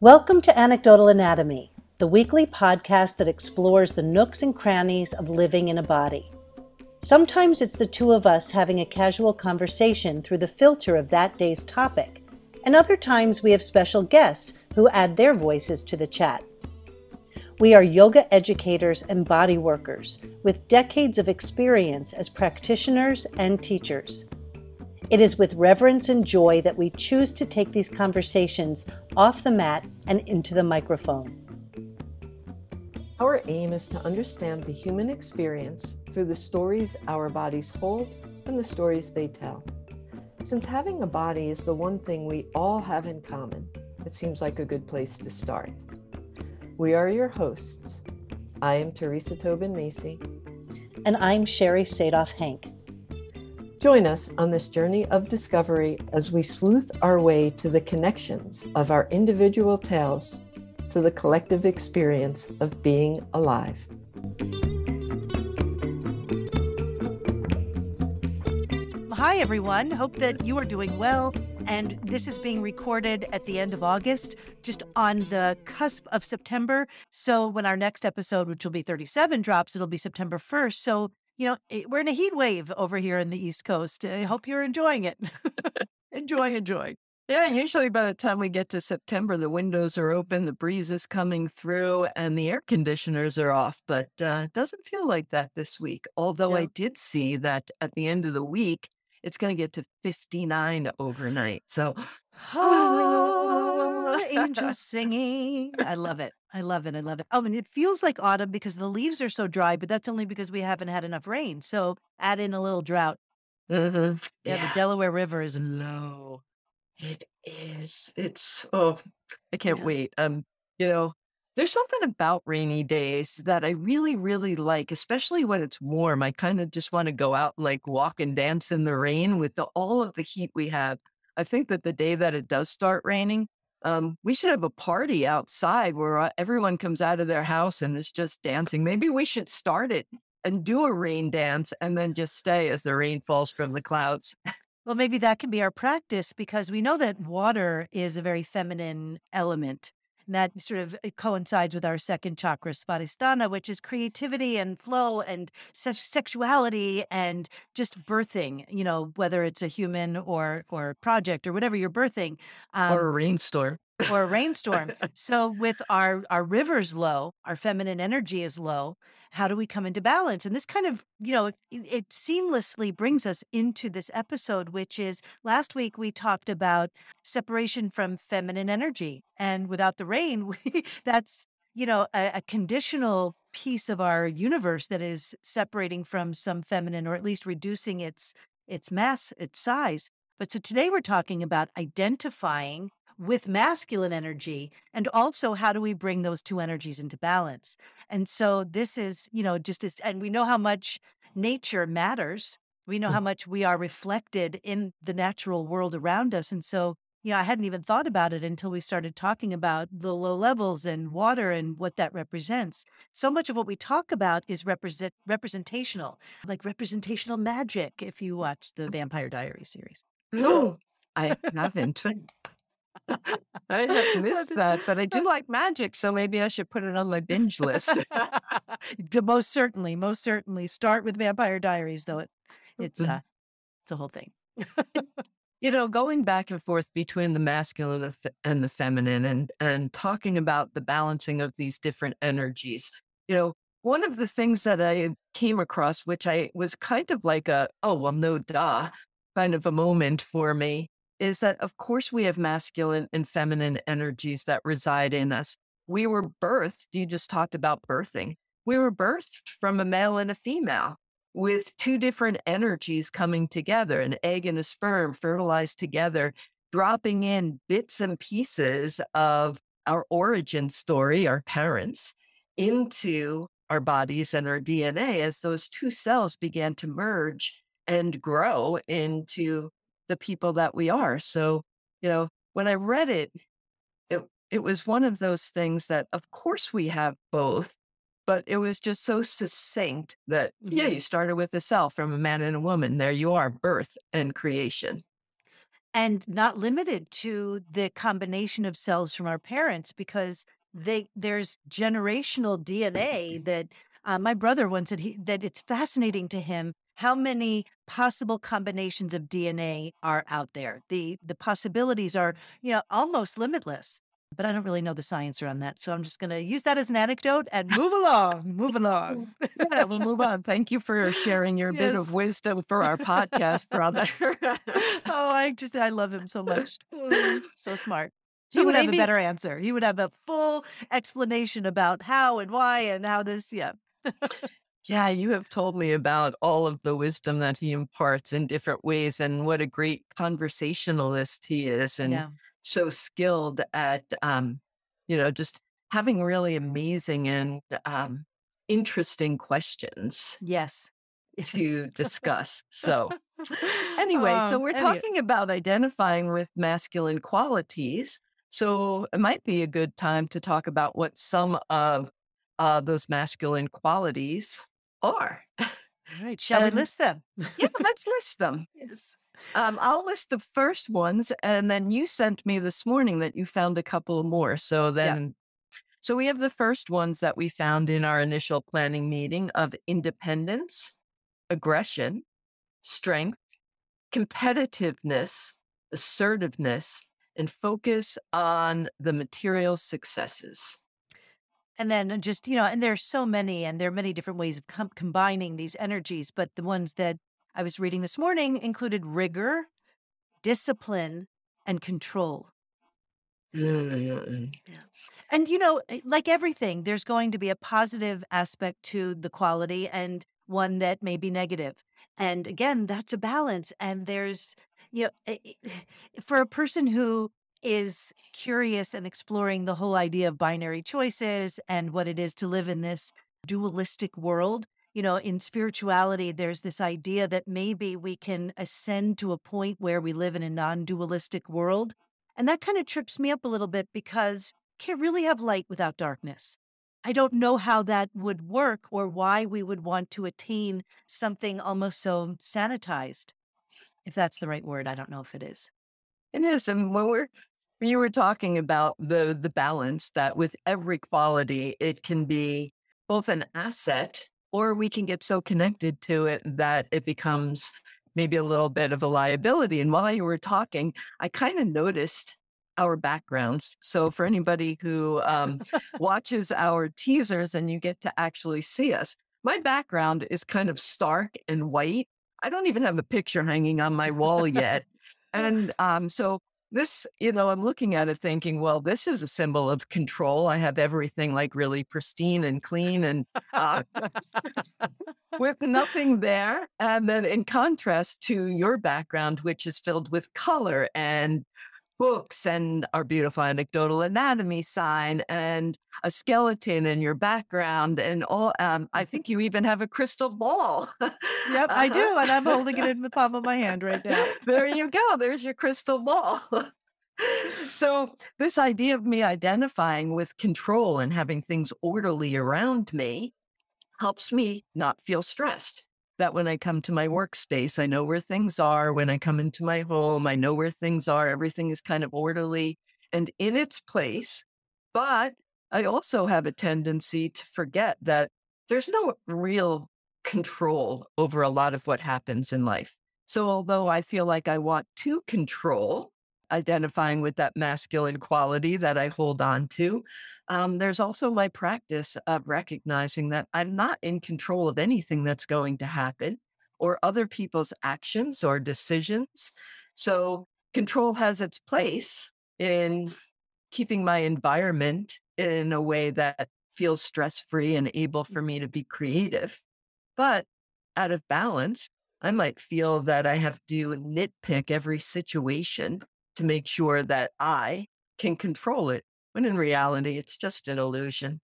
Welcome to Anecdotal Anatomy, the weekly podcast that explores the nooks and crannies of living in a body. Sometimes it's the two of us having a casual conversation through the filter of that day's topic, and other times we have special guests who add their voices to the chat. We are yoga educators and body workers with decades of experience as practitioners and teachers. It is with reverence and joy that we choose to take these conversations off the mat and into the microphone. Our aim is to understand the human experience through the stories our bodies hold and the stories they tell. Since having a body is the one thing we all have in common, it seems like a good place to start. We are your hosts. I am Theresa Tobin Macy. And I'm Sherry Sadoff Hank. Join us on this journey of discovery as we sleuth our way to the connections of our individual tales to the collective experience of being alive. Hi, everyone. Hope that you are doing well. And this is being recorded at the end of August, just on the cusp of September. So, when our next episode, which will be 37, drops, it'll be September 1st. So, you know, eh, we're in a heat wave over here in the East Coast. I hope you're enjoying it. enjoy, enjoy. Yeah, usually by the time we get to September, the windows are open, the breeze is coming through, and the air conditioners are off. But uh, it doesn't feel like that this week. Although yeah. I did see that at the end of the week, it's going to get to 59 overnight. So, oh, angels singing. I love it. I love it. I love it. Oh, and it feels like autumn because the leaves are so dry, but that's only because we haven't had enough rain. So add in a little drought. Mm-hmm. Yeah, yeah, the Delaware River is low. It is. It's oh, I can't yeah. wait. Um, you know, there's something about rainy days that I really, really like, especially when it's warm. I kind of just want to go out, like walk and dance in the rain with the, all of the heat we have. I think that the day that it does start raining, um, we should have a party outside where uh, everyone comes out of their house and is just dancing. Maybe we should start it and do a rain dance and then just stay as the rain falls from the clouds. Well, maybe that can be our practice because we know that water is a very feminine element. And that sort of coincides with our second chakra, Svadhisthana, which is creativity and flow and sexuality and just birthing, you know, whether it's a human or or project or whatever you're birthing. Um, or a rainstorm. Or a rainstorm. so with our our rivers low, our feminine energy is low how do we come into balance? And this kind of, you know, it, it, seamlessly brings us into this episode, which is last week we talked about separation from feminine energy. And without the rain, we, that's, you know, a, a conditional piece of our universe that is separating from some feminine or at least reducing its its mass, its size. But so today we're talking about identifying with masculine energy and also how do we bring those two energies into balance? And so this is you know just as and we know how much nature matters. We know how mm. much we are reflected in the natural world around us and so you know i hadn't even thought about it until we started talking about the low levels and water and what that represents. So much of what we talk about is represent representational like representational magic if you watch the vampire diary series. No i haven't I have missed that, but I do like magic, so maybe I should put it on my binge list. most certainly, most certainly. Start with Vampire Diaries, though it it's mm-hmm. uh it's a whole thing. you know, going back and forth between the masculine and the feminine, and and talking about the balancing of these different energies. You know, one of the things that I came across, which I was kind of like a oh well, no duh, kind of a moment for me, is that, of course, we have masculine and feminine energies that reside in us. We were birthed, you just talked about birthing. We were birthed from a male and a female with two different energies coming together an egg and a sperm fertilized together, dropping in bits and pieces of our origin story, our parents, into our bodies and our DNA as those two cells began to merge and grow into the people that we are. So, you know, when I read it, it it was one of those things that of course we have both, but it was just so succinct that yeah, you started with a cell from a man and a woman. There you are, birth and creation. and not limited to the combination of cells from our parents because they there's generational DNA that uh, my brother once said he, that it's fascinating to him how many possible combinations of DNA are out there. The the possibilities are, you know, almost limitless. But I don't really know the science around that. So I'm just going to use that as an anecdote and move along, move along. yeah, we'll move on. Thank you for sharing your bit of wisdom for our podcast, brother. oh, I just I love him so much. so smart. So he would have a better answer. He would have a full explanation about how and why and how this. Yeah. Yeah, you have told me about all of the wisdom that he imparts in different ways and what a great conversationalist he is and yeah. so skilled at um, you know, just having really amazing and um interesting questions Yes. Yes. to discuss. So anyway, so Um, we're talking about identifying with masculine qualities. So it might be a good time to talk about what some of uh, those masculine qualities are. All right. Shall we list them? yeah, let's list them. Yes. Um, I'll list the first ones, and then you sent me this morning that you found a couple more. So then, so we have the first ones that we found in our initial planning meeting of independence, aggression, strength, competitiveness, assertiveness, and focus on the material successes. And then uh, just, you know, and there's so many, and there are many different ways of com- combining these energies. But the ones that I was reading this morning included rigor, discipline, and control. Mm. And, you know, eh, like everything, there's going to be a positive aspect to the quality and one that may be negative. And again, that's a balance. And there's, you know, eh, eh, for a person who is curious and exploring the whole idea of binary choices and what it is to live in this dualistic world, you know, in spirituality, there's this idea that maybe we can ascend to a point where we live in a non dualistic world. And that kind of trips me up a little bit because can't really have light without darkness. I don't know how that would work or why we would want to attain something almost so sanitized. If that's the right word, I don't know if it is. It is, and when we're you were talking about the the balance that with every quality it can be both an asset or we can get so connected to it that it becomes maybe a little bit of a liability. And while you were talking, I kind of noticed our backgrounds. So for anybody who um, watches our teasers and you get to actually see us, my background is kind of stark and white. I don't even have a picture hanging on my wall yet. And um, so this, you know, I'm looking at it thinking, well, this is a symbol of control. I have everything like really pristine and clean and uh, with nothing there. And then in contrast to your background, which is filled with color and books and our beautiful anecdotal anatomy sign and a skeleton in your background and all um, i think you even have a crystal ball Yep, I do. And I'm holding it in the palm of my hand right now. there you go. There's your crystal ball. so, this idea of me identifying with control and having things orderly around me helps me not feel stressed. That when I come to my workspace, I know where things are. When I come into my home, I know where things are. Everything is kind of orderly and in its place. But I also have a tendency to forget that there's no real control over a lot of what happens in life. So, although I feel like I want to control, identifying with that masculine quality that I hold on to, um, there's also my practice of recognizing that I'm not in control of anything that's going to happen or other people's actions or decisions. So, control has its place in keeping my environment in a way that feels stress free and able for me to be creative. But out of balance, I might feel that I have to nitpick every situation to make sure that I can control it. When in reality, it's just an illusion.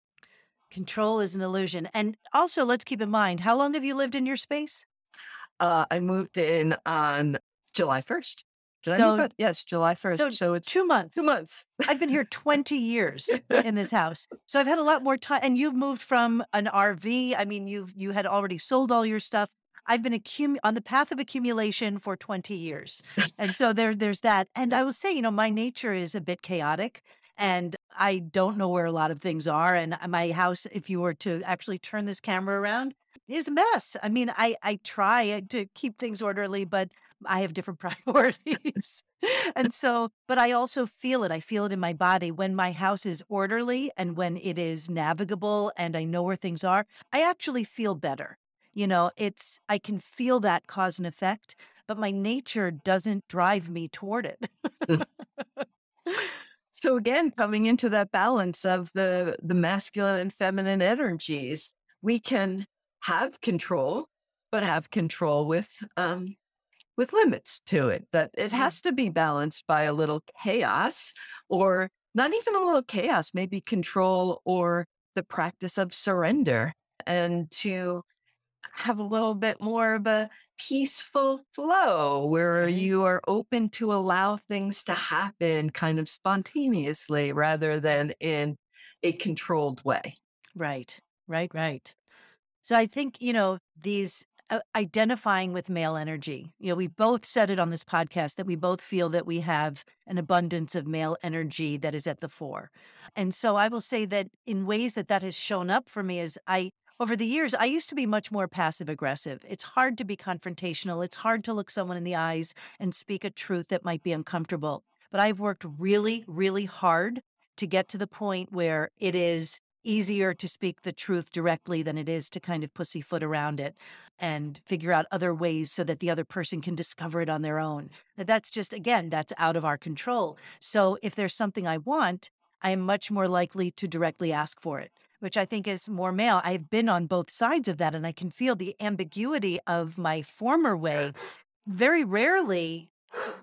Control is an illusion. And also, let's keep in mind how long have you lived in your space? Uh, I moved in on July 1st. Did So- Yes, July 1st. so So, it's Two months. two months. I've been here 20 years in this house. So I've had a lot more time and you've moved from an RV. I mean, you've you had already sold all your stuff. I've been accum- on the path of accumulation for 20 years. and so there there's that. And I will say, you know, my nature is a bit chaotic and I don't know where a lot of things are. And uh, my house, if you were to actually turn this camera around, is a mess. I mean, I I try to keep things orderly, but I have different priorities. and so, but I also feel it. I feel it in my body when my house is orderly and when it is navigable and I know where things are. I actually feel better. You know, it's, I can feel that cause and effect, but my nature doesn't drive me toward it. Mm. Mm. so again, coming into that balance of the the masculine and feminine energies, we can have control, but have control with um, with limits to it. That it mm-hmm. has to be balanced by a little chaos, or not even a little chaos, maybe control or the practice of surrender, and to have a little bit more of a peaceful flow where you are open to allow things to happen kind of spontaneously rather than in a controlled way. Right, right, right. So I think, you know, these uh, identifying with male energy. You know, we both said it on this podcast that we both feel that we have an abundance of male energy that is at the fore. And so I will say that in ways that that has shown up for me is I over the years, I used to be much more passive aggressive. It's hard to be confrontational. It's hard to look someone in the eyes and speak a truth that might be uncomfortable. But I've worked really, really hard to get to the point where it is easier to speak the truth directly than it is to kind of pussyfoot around it and figure out other ways so that the other person can discover it on their own. That's just, again, that's out of our control. So if there's something I want, I am much more likely to directly ask for it which I think is more male. I've been on both sides of that and I can feel the ambiguity of my former way. Very rarely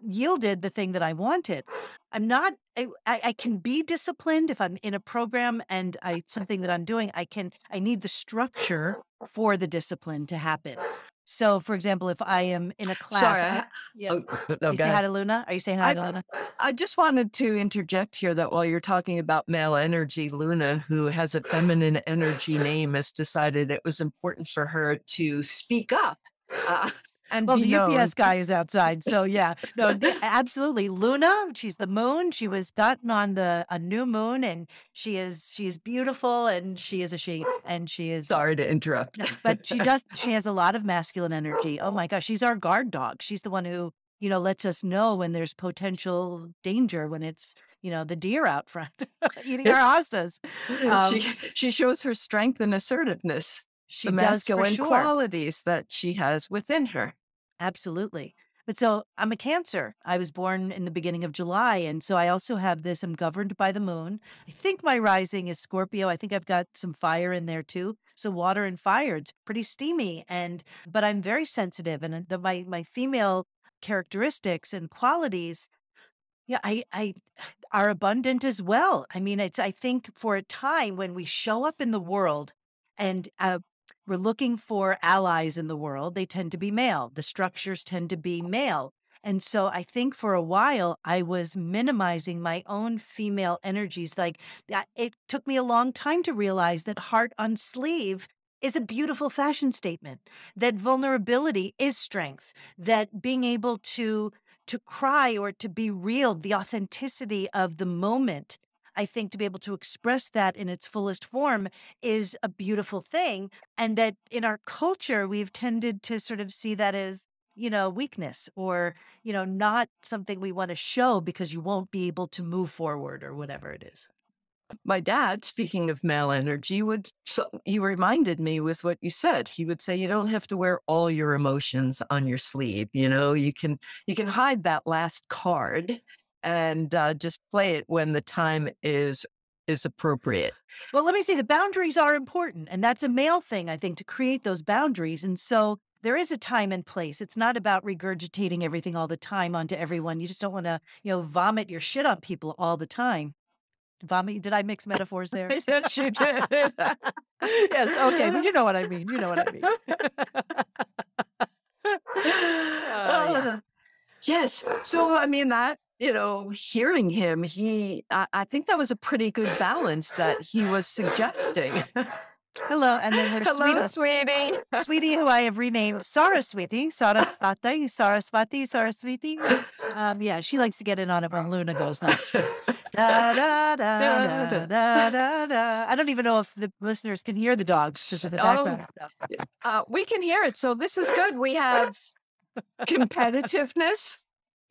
yielded the thing that I wanted. I'm not, I, I can be disciplined if I'm in a program and I, something that I'm doing, I can, I need the structure for the discipline to happen. So, for example, if I am in a class, Sorry, I, I, yeah, oh, no, you go say hi ahead. to Luna. Are you saying hi I, to Luna? I just wanted to interject here that while you're talking about male energy, Luna, who has a feminine energy name, has decided it was important for her to speak up. Uh, and Well, the known. UPS guy is outside, so yeah, no, absolutely. Luna, she's the moon. She was gotten on the a new moon, and she is she is beautiful, and she is a she, and she is. Sorry to interrupt. But she does. She has a lot of masculine energy. Oh my gosh, she's our guard dog. She's the one who you know lets us know when there's potential danger when it's you know the deer out front eating our hostas. Um, she she shows her strength and assertiveness, she the masculine sure. qualities that she has within her. Absolutely. But so I'm a Cancer. I was born in the beginning of July. And so I also have this, I'm governed by the moon. I think my rising is Scorpio. I think I've got some fire in there too. So water and fire, it's pretty steamy. And, but I'm very sensitive. And uh, the, my, my female characteristics and qualities, yeah, I, I are abundant as well. I mean, it's, I think for a time when we show up in the world and uh, we're looking for allies in the world. They tend to be male. The structures tend to be male. And so I think for a while I was minimizing my own female energies. Like it took me a long time to realize that heart on sleeve is a beautiful fashion statement, that vulnerability is strength, that being able to to cry or to be real, the authenticity of the moment I think to be able to express that in its fullest form is a beautiful thing. And that in our culture, we've tended to sort of see that as, you know, weakness or, you know, not something we want to show because you won't be able to move forward or whatever it is. My dad, speaking of male energy, would you reminded me with what you said. He would say you don't have to wear all your emotions on your sleeve. You know, you can you can hide that last card and uh, just play it when the time is is appropriate. Well, let me say the boundaries are important. And that's a male thing, I think, to create those boundaries. And so there is a time and place. It's not about regurgitating everything all the time onto everyone. You just don't want to, you know, vomit your shit on people all the time. Vomit. Did I mix metaphors there? yes, you did. yes. Okay. But you know what I mean. You know what I mean. Uh, yeah. yes. So I mean that you know, hearing him, he I, I think that was a pretty good balance that he was suggesting. Hello. And then there's Hello, sweetie, sweetie. sweetie, who I have renamed Saraswati, Saraswati, Saraswati, Saraswati. Um, yeah, she likes to get in on it when Luna goes nuts. Da, da, da, da, da, da, da. I don't even know if the listeners can hear the dogs just with the Oh, background stuff. Uh, we can hear it, so this is good. We have competitiveness,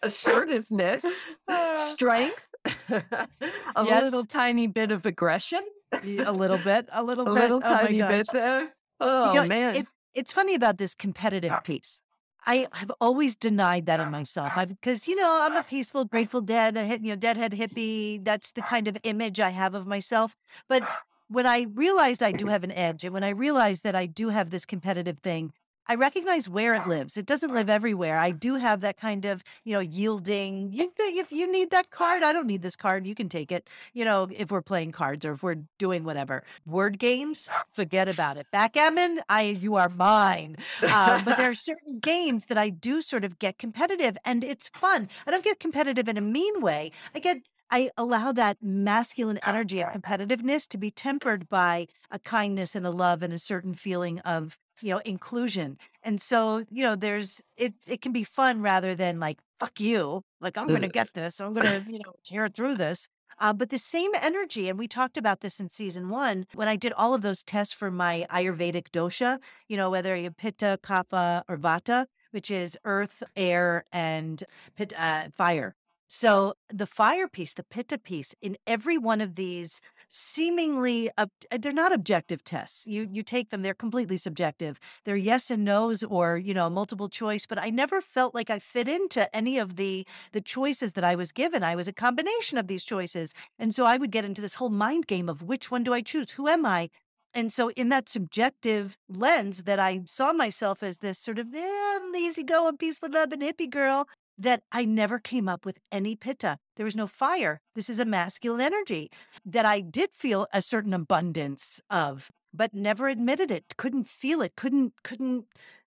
assertiveness, ah. strength, a Yes. little tiny bit of aggression, A little bit, a little a bit. little oh tiny bit there. Oh You know, man, it- it's funny about this competitive ah. piece. I have always denied that in myself. because you know I'm a peaceful, grateful dead, a hit, you know, deadhead hippie. That's the kind of image I have of myself. But when I realized I do have an edge, and when I realized that I do have this competitive thing, I recognize where it lives. It doesn't live everywhere. I do have that kind of, you know, yielding. You, if you need that card, I don't need this card. You can take it. You know, if we're playing cards or if we're doing whatever. Word games, forget about it. Backgammon, I you are mine. Um, but there are certain games that I do sort of get competitive, and it's fun. I don't get competitive in a mean way. I get I allow that masculine energy of competitiveness to be tempered by a kindness and a love and a certain feeling of you know inclusion. And so you know, there's it. It can be fun rather than like fuck you. Like I'm going to get this. I'm going to you know tear through this. Uh, but the same energy, and we talked about this in season one when I did all of those tests for my Ayurvedic dosha, you know, whether you Pitta, Kapha, or Vata, which is earth, air, and pit, uh, fire. So the fire piece, the Pitta piece, in every one of these seemingly ob- uh, they're not objective tests. You you take them; they're completely subjective. They're yes and nos, or you know, multiple choice. But I never felt like I fit into any of the the choices that I was given. I was a combination of these choices, and so I would get into this whole mind game of which one do I choose? Who am I? And so, in that subjective lens, that I saw myself as this sort of eh, lazy going, peaceful loving hippie girl, that I never came up with any pitta. There was no fire. This is a masculine energy that I did feel a certain abundance of, but never admitted it. Couldn't feel it. Couldn't couldn't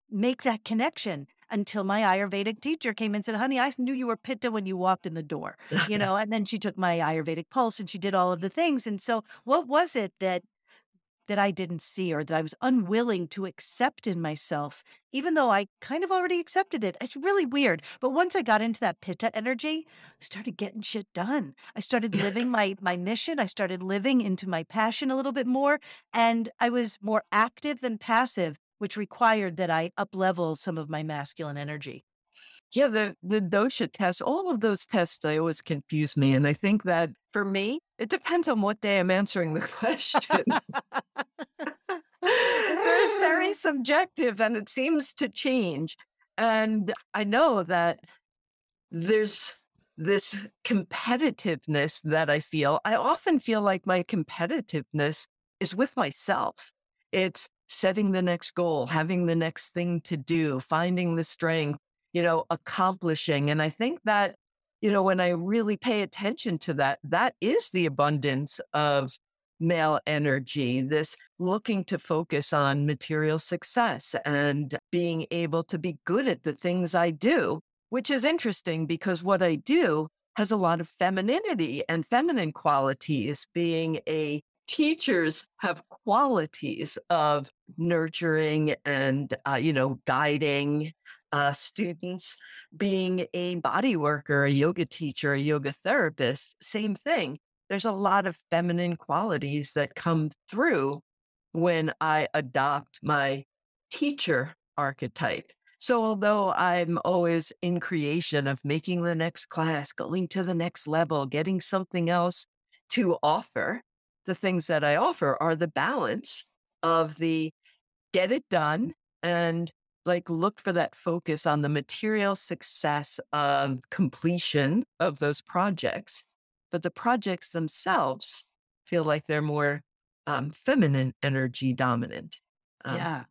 make that connection until my Ayurvedic teacher came and said, "Honey, I knew you were pitta when you walked in the door." You know, and then she took my Ayurvedic pulse and she did all of the things. And so, what was it that that I didn't see or that I was unwilling to accept in myself, even though I kind of already accepted it. It's really weird. But once I got into that pitta energy, I started getting shit done. I started living my my mission. I started living into my passion a little bit more. And I was more active than passive, which required that I up level some of my masculine energy. Yeah, the the dosha test, all of those tests, they always confuse me, and I think that for me, it depends on what day I'm answering the question. They're very subjective, and it seems to change. And I know that there's this competitiveness that I feel. I often feel like my competitiveness is with myself. It's setting the next goal, having the next thing to do, finding the strength, you know, accomplishing. And I think that, you know, when I really pay attention to that, that is the abundance of male energy, this looking to focus on material success and being able to be good at the things I do which is interesting because what I do has a lot of femininity and feminine qualities. Being a teachers have qualities of nurturing and uh, you know guiding uh, students. Being a body worker, a yoga teacher, a yoga therapist, same thing. There's a lot of feminine qualities that come through when I adopt my teacher archetype. So, although I'm always in creation of making the next class, going to the next level, getting something else to offer, the things that I offer are the balance of the get it done and like look for that focus on the material success of completion of those projects. But the projects themselves feel like they're more um, feminine energy dominant. Um, yeah.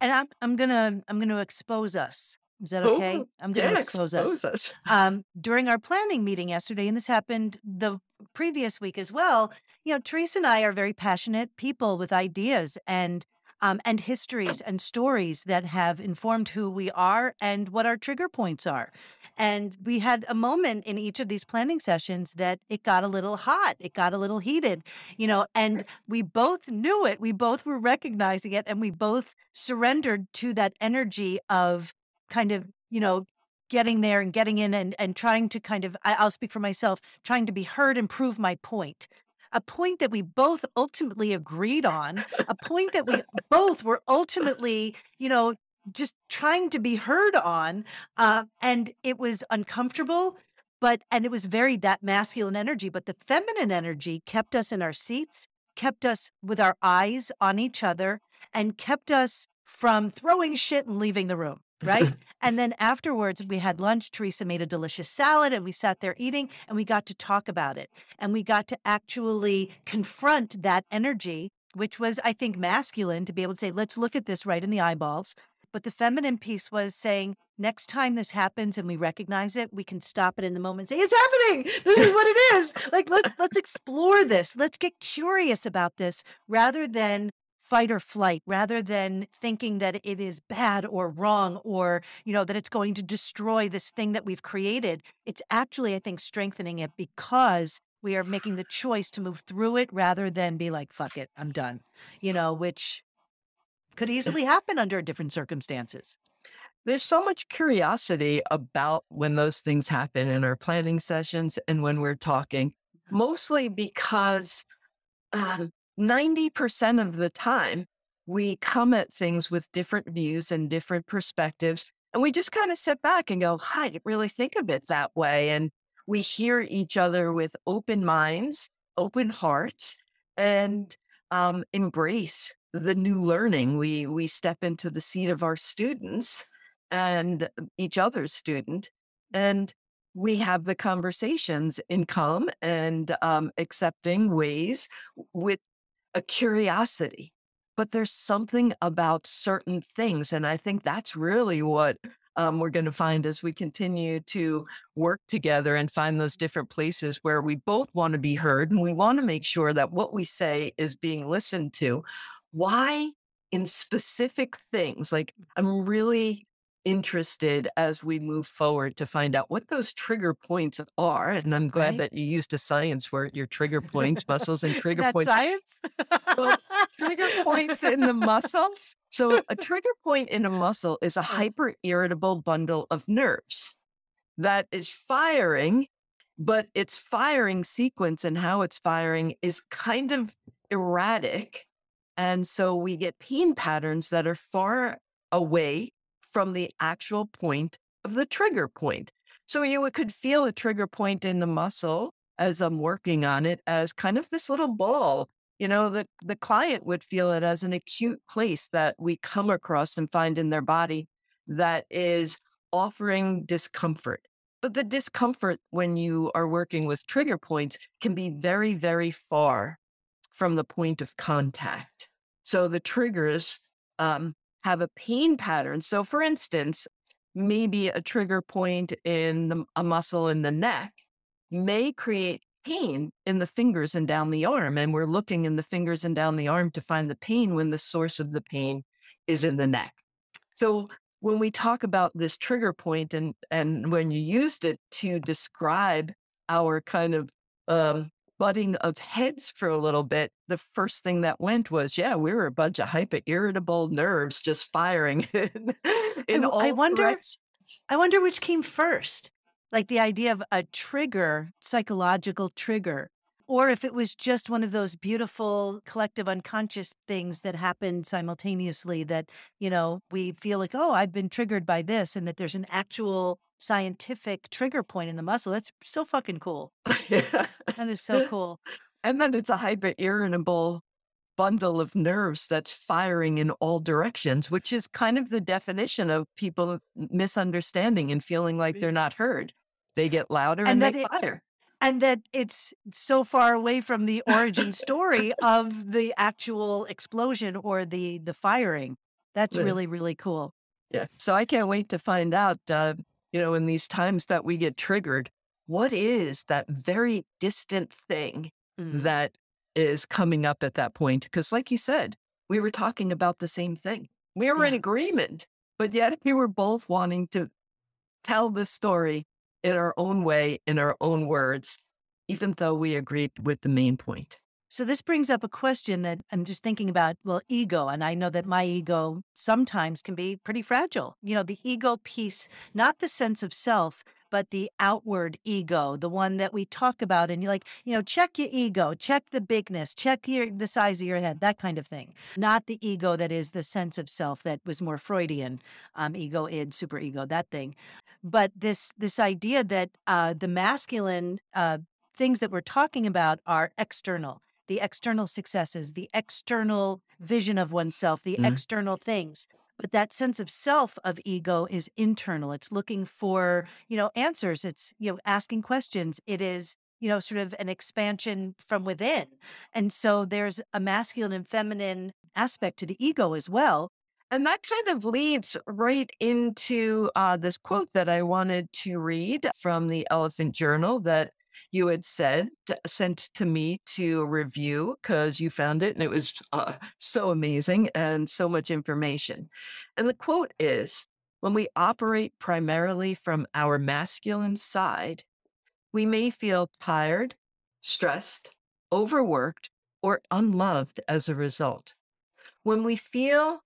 And I'm I'm gonna I'm gonna expose us. Is that okay? Oh, I'm gonna yeah, expose us. us. um, during our planning meeting yesterday, and this happened the previous week as well. You know, Theresa and I are very passionate people with ideas, and um, and histories and stories that have informed who we are and what our trigger points are. And we had a moment in each of these planning sessions that it got a little hot, it got a little heated, you know, and we both knew it. We both were recognizing it and we both surrendered to that energy of kind of, you know, getting there and getting in and, and trying to kind of, I'll speak for myself, trying to be heard and prove my point a point that we both ultimately agreed on, a point that we both were ultimately, you know, just trying to be heard on. Uh, and it was uncomfortable, but, and it was very that masculine energy, but the feminine energy kept us in our seats, kept us with our eyes on each other, and kept us from throwing shit and leaving the room. Right. and then afterwards, we had lunch. Theresa made a delicious salad and we sat there eating and we got to talk about it. And we got to actually confront that energy, which was, I think, masculine to be able to say, let's look at this right in the eyeballs but the feminine piece was saying, next time this happens and we recognize it, we can stop it in the moment and say, it's happening. This is what it is. like, let's, let's explore this. Let's get curious about this rather than fight or flight rather than thinking that it is bad or wrong or you know that it's going to destroy this thing that we've created it's actually i think strengthening it because we are making the choice to move through it rather than be like fuck it i'm done you know which could easily happen under different circumstances. There's so much curiosity about when those things happen in our planning sessions and when we're talking, mostly because um, 90% of the time we come at things with different views and different perspectives. And we just kind of sit back and go, I didn't really think of it that way. And we hear each other with open minds, open hearts, and um, embrace the new learning. We we step into the seat of our students and each other's student, and we have the conversations in calm and um, accepting ways with a curiosity. But there's something about certain things, and I think that's really what um, we're going to find as we continue to work together and find those different places where we both want to be heard and we want to make sure that what we say is being listened to why in specific things like i'm really interested as we move forward to find out what those trigger points are and i'm glad right. that you used a science word your trigger points muscles and trigger That's points. science? Well, trigger points in the muscles? So a trigger point in a muscle is a hyper irritable bundle of nerves that is firing but its firing sequence and how it's firing is kind of erratic and so we get pain patterns that are far away from the actual point of the trigger point. So you could feel a trigger point in the muscle as I'm working on it as kind of this little ball. You know, the, the client would feel it as an acute place that we come across and find in their body that is offering discomfort. But the discomfort when you are working with trigger points can be very, very far from the point of contact. So the triggers um, have a pain pattern. So, for instance, maybe a trigger point in the, a muscle in the neck may create pain in the fingers and down the arm. And we're looking in the fingers and down the arm to find the pain when the source of the pain is in the neck. So when we talk about this trigger point and and when you used it to describe our kind of um, butting of heads for a little bit, the first thing that went was, yeah, we were a bunch of hyper irritable nerves just firing in, in oh, I, all I wonder, directions. I wonder which came first, like the idea of a trigger, psychological trigger, or if it was just one of those beautiful collective unconscious things that happened simultaneously that, you know, we feel like, oh, I've been triggered by this, and that there's an actual scientific trigger point in the muscle. That's so fucking cool. yeah. That is so cool. And then it's a hyper irritable bundle of nerves that's firing in all directions, which is kind of the definition of people misunderstanding and feeling like they're not heard. They get louder and, and they it, fire. And that it's so far away from the origin story of the actual explosion or the the firing. That's really really cool. Yeah. So I can't wait to find out uh, you know, in these times that we get triggered, what is that very distant thing mm. that is coming up at that point? Because, like you said, we were talking about the same thing. We were in agreement, but yet we were both wanting to tell the story in our own way, in our own words, even though we agreed with the main point. So this brings up a question that I'm just thinking about. Well, ego, and I know that my ego sometimes can be pretty fragile. You know, the ego piece, not the sense of self, but the outward ego, the one that we talk about, and you're like, you know, check your ego, check the bigness, check your the size of your head, that kind of thing. Not the ego that is the sense of self that was more Freudian, um, ego, id, super ego, that thing. But this this idea that uh, the masculine uh, things that we're talking about are external the external successes, the external vision of oneself, the Mhm. external things. But that sense of self of ego is internal. It's looking for, you know, answers. It's, you know, asking questions. It is, you know, sort of an expansion from within. And so there's a masculine and feminine aspect to the ego as well. And that kind of leads right into uh, this quote that I wanted to read from the Elephant Journal that you had said sent to me to review because you found it and it was uh, so amazing and so much information. And the quote is When we operate primarily from our masculine side, we may feel tired, stressed, overworked, or unloved as a result. When we feel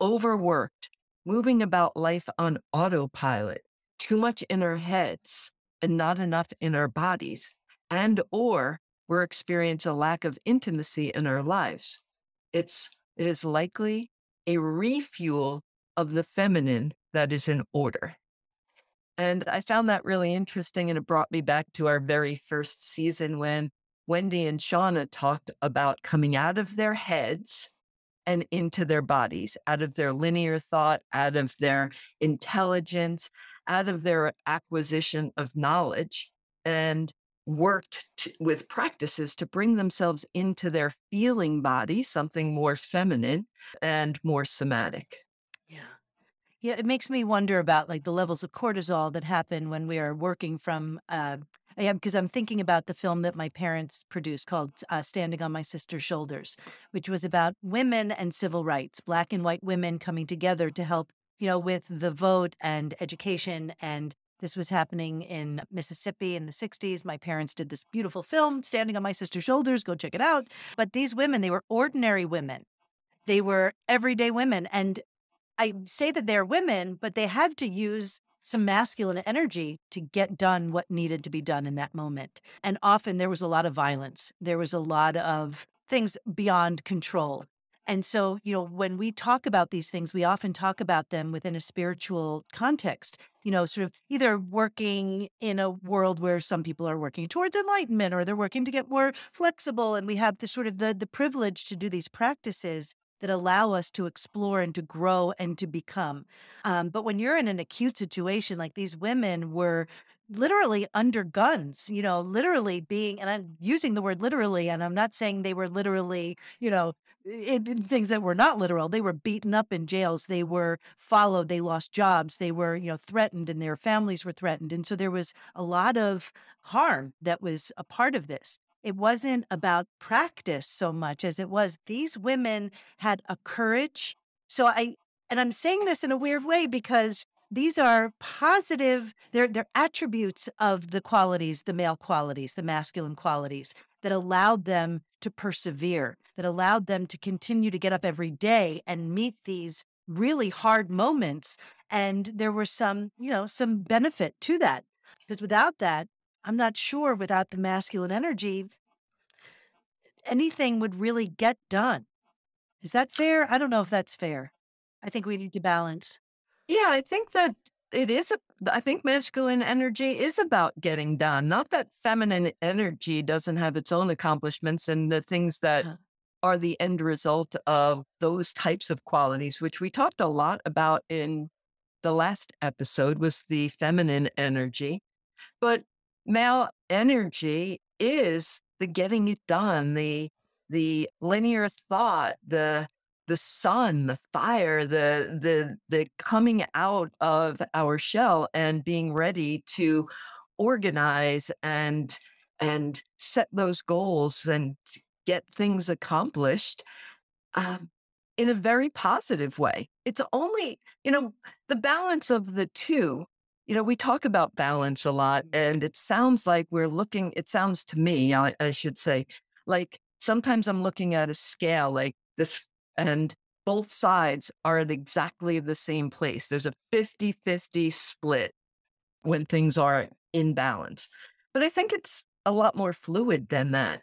overworked, moving about life on autopilot, too much in our heads and not enough in our bodies, and or we're experiencing a lack of intimacy in our lives. It's it is likely a refuel of the feminine that is in order. And I found that really interesting. And it brought me back to our very first season when Wendy and Shauna talked about coming out of their heads and into their bodies, out of their linear thought, out of their intelligence, out of their acquisition of knowledge, and worked to, with practices to bring themselves into their feeling body, something more feminine and more somatic. Yeah. It makes me wonder about like the levels of cortisol that happen when we are working from uh yeah, because I'm thinking about the film that my parents produced called uh, Standing on My Sister's Shoulders, which was about women and civil rights, black and white women coming together to help, you know, with the vote and education. And this was happening in Mississippi in the 60s. My parents did this beautiful film, Standing on My Sister's Shoulders. Go check it out. But these women, they were ordinary women. They were everyday women. And I say that they're women, but they had to use some masculine energy to get done what needed to be done in that moment. And often there was a lot of violence. There was a lot of things beyond control. And so, you know, when we talk about these things, we often talk about them within a spiritual context, you know, sort of either working in a world where some people are working towards enlightenment or they're working to get more flexible. And we have the sort of the, the privilege to do these practices that allow us to explore and to grow and to become. Um, but when you're in an acute situation, like these women were literally under guns, you know, literally being, and I'm using the word literally, and I'm not saying they were literally, you know, in, in things that were not literal. They were beaten up in jails. They were followed. They lost jobs. They were, you know, threatened and their families were threatened. And so there was a lot of harm that was a part of this it wasn't about practice so much as it was these women had a courage. So I, and I'm saying this in a weird way because these are positive, they're, they're attributes of the qualities, the male qualities, the masculine qualities that allowed them to persevere, that allowed them to continue to get up every day and meet these really hard moments. And there was some, you know, some benefit to that. Because without that, I'm not sure without the masculine energy, anything would really get done. Is that fair? I don't know if that's fair. I think we need to balance. Yeah, I think that it is a I think masculine energy is about getting done. Not that feminine energy doesn't have its own accomplishments and the things that Uh-huh. are the end result of those types of qualities, which we talked a lot about in the last episode was the feminine energy. But male energy is the getting it done, the the linear thought, the the sun, the fire, the the the coming out of our shell and being ready to organize and and set those goals and get things accomplished. Um, in a very positive way. It's only, you know, the balance of the two. You know, we talk about balance a lot, mm-hmm. and it sounds like we're looking, it sounds to me, I, I should say, like sometimes I'm looking at a scale like this, and both sides are at exactly the same place. There's a 50 50 split when things are in balance. But I think it's a lot more fluid than that.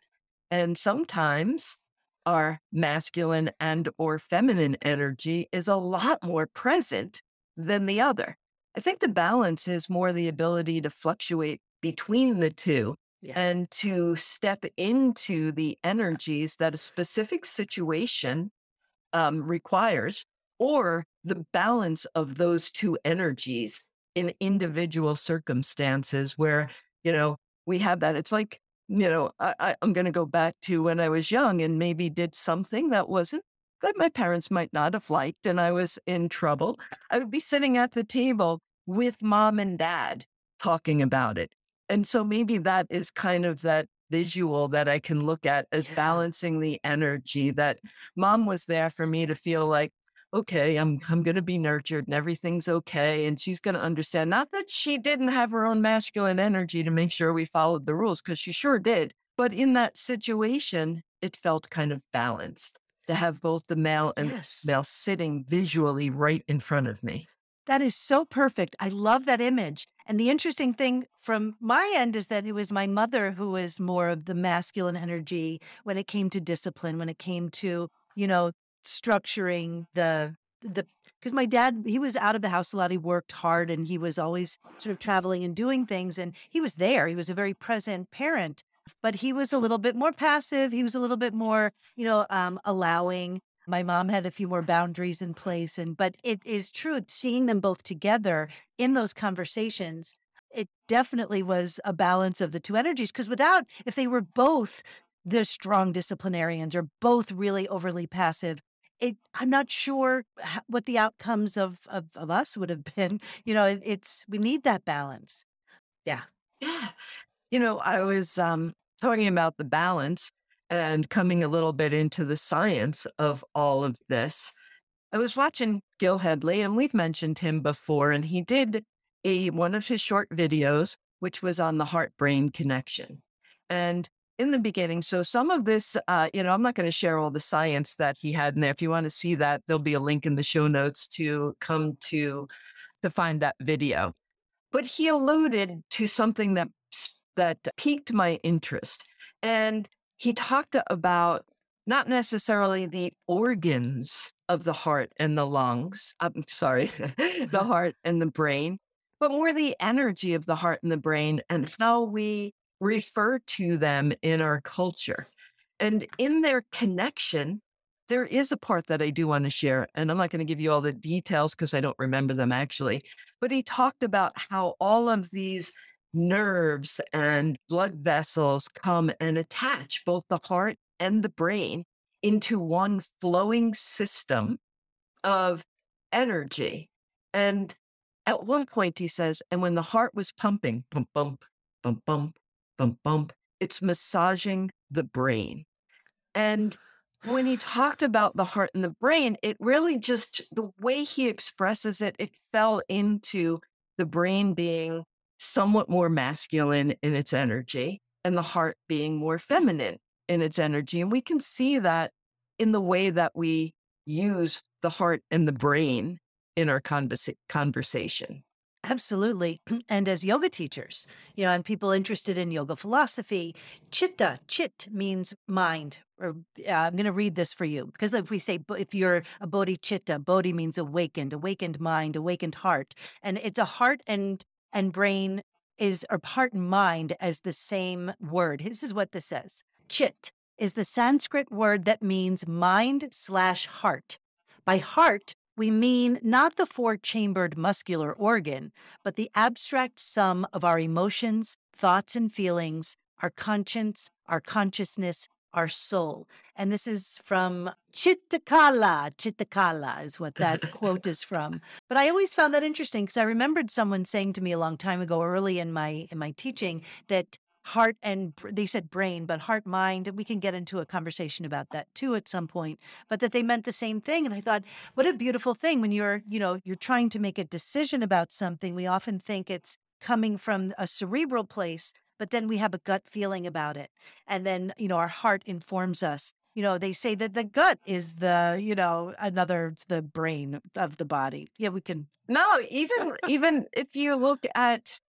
And sometimes our masculine and or feminine energy is a lot more present than the other. I think the balance is more the ability to fluctuate between the two yeah. and to step into the energies that a specific situation um, requires or the balance of those two energies in individual circumstances where, you know, we have that. It's like, you know, I, am going to go back to when I was young and maybe did something that wasn't that my parents might not have liked and I was in trouble. I would be sitting at the table with mom and dad talking about it. And so maybe that is kind of that visual that I can look at as balancing the energy that mom was there for me to feel like, okay, I'm I'm going to be nurtured and everything's okay and she's going to understand not that she didn't have her own masculine energy to make sure we followed the rules cuz she sure did, but in that situation it felt kind of balanced to have both the male and yes. male sitting visually right in front of me. That is so perfect. I love that image. And the interesting thing from my end is that it was my mother who was more of the masculine energy when it came to discipline, when it came to, you know, structuring the the because my dad he was out of the house a lot he worked hard and he was always sort of traveling and doing things and he was there he was a very present parent but he was a little bit more passive he was a little bit more you know um, allowing my mom had a few more boundaries in place and but it is true seeing them both together in those conversations it definitely was a balance of the two energies because without if they were both the strong disciplinarians or both really overly passive it, I'm not sure what the outcomes of, of, of us would have been. You know, it, it's we need that balance. Yeah. Yeah. You know, I was um, talking about the balance and coming a little bit into the science of all of this. I was watching Gil Hedley, and we've mentioned him before, and he did a one of his short videos, which was on the heart brain connection. And in the beginning. So some of this, uh, you know, I'm not going to share all the science that he had in there. If you want to see that, there'll be a link in the show notes to come to to find that video. But he alluded to something that that piqued my interest, and he talked about not necessarily the organs of the heart and the lungs. I'm um, sorry, the heart and the brain, but more the energy of the heart and the brain and how we refer to them in our culture. And in their connection, there is a part that I do want to share, and I'm not going to give you all the details because I don't remember them actually. But he talked about how all of these nerves and blood vessels come and attach both the heart and the brain into one flowing system of energy. And at one point, he says, and when the heart was pumping, bump, bump, bump, bump, bump, bump. It's massaging the brain. And when he talked about the heart and the brain, it really just, the way he expresses it, it fell into the brain being somewhat more masculine in its energy and the heart being more feminine in its energy. And we can see that in the way that we use the heart and the brain in our conversa- conversation. Absolutely. And as yoga teachers, you know, and people interested in yoga philosophy, chitta, chit means mind. Or uh, I'm going to read this for you because if we say, if you're a bodhicitta, bodhi means awakened, awakened mind, awakened heart. And it's a heart and, and brain is, or part and mind as the same word. This is what this says. Chit is the Sanskrit word that means mind slash heart. By heart, we mean not the four chambered muscular organ, but the abstract sum of our emotions, thoughts, and feelings, our conscience, our consciousness, our soul. And this is from Chittakala. Chittakala is what that quote is from. But I always found that interesting because I remembered someone saying to me a long time ago, early in my in my teaching, that heart and they said brain, but heart, mind. We can get into a conversation about that too at some point, but that they meant the same thing. And I thought, what a beautiful thing when you're, you know, you're trying to make a decision about something. We often think it's coming from a cerebral place, but then we have a gut feeling about it. And then, you know, our heart informs us. You know, they say that the gut is the, you know, another, it's the brain of the body. Yeah, we can. No, even, even if you look at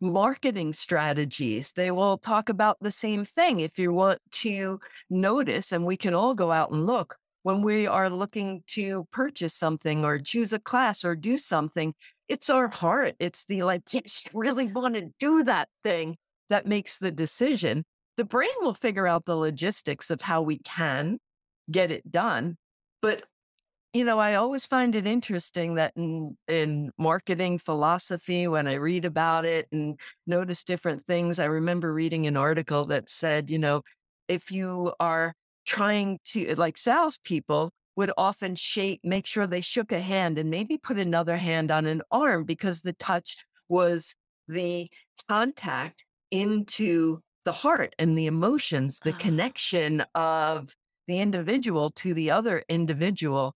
marketing strategies, they will talk about the same thing. If you want to notice, and we can all go out and look when we are looking to purchase something or choose a class or do something, it's our heart. It's the like, yes, really want to do that thing that makes the decision. The brain will figure out the logistics of how we can get it done. But, you know, I always find it interesting that in, in marketing philosophy, when I read about it and notice different things, I remember reading an article that said, you know, if you are trying to, like salespeople, would often shake, make sure they shook a hand and maybe put another hand on an arm because the touch was the contact into the heart and the emotions, the ah. connection of the individual to the other individual.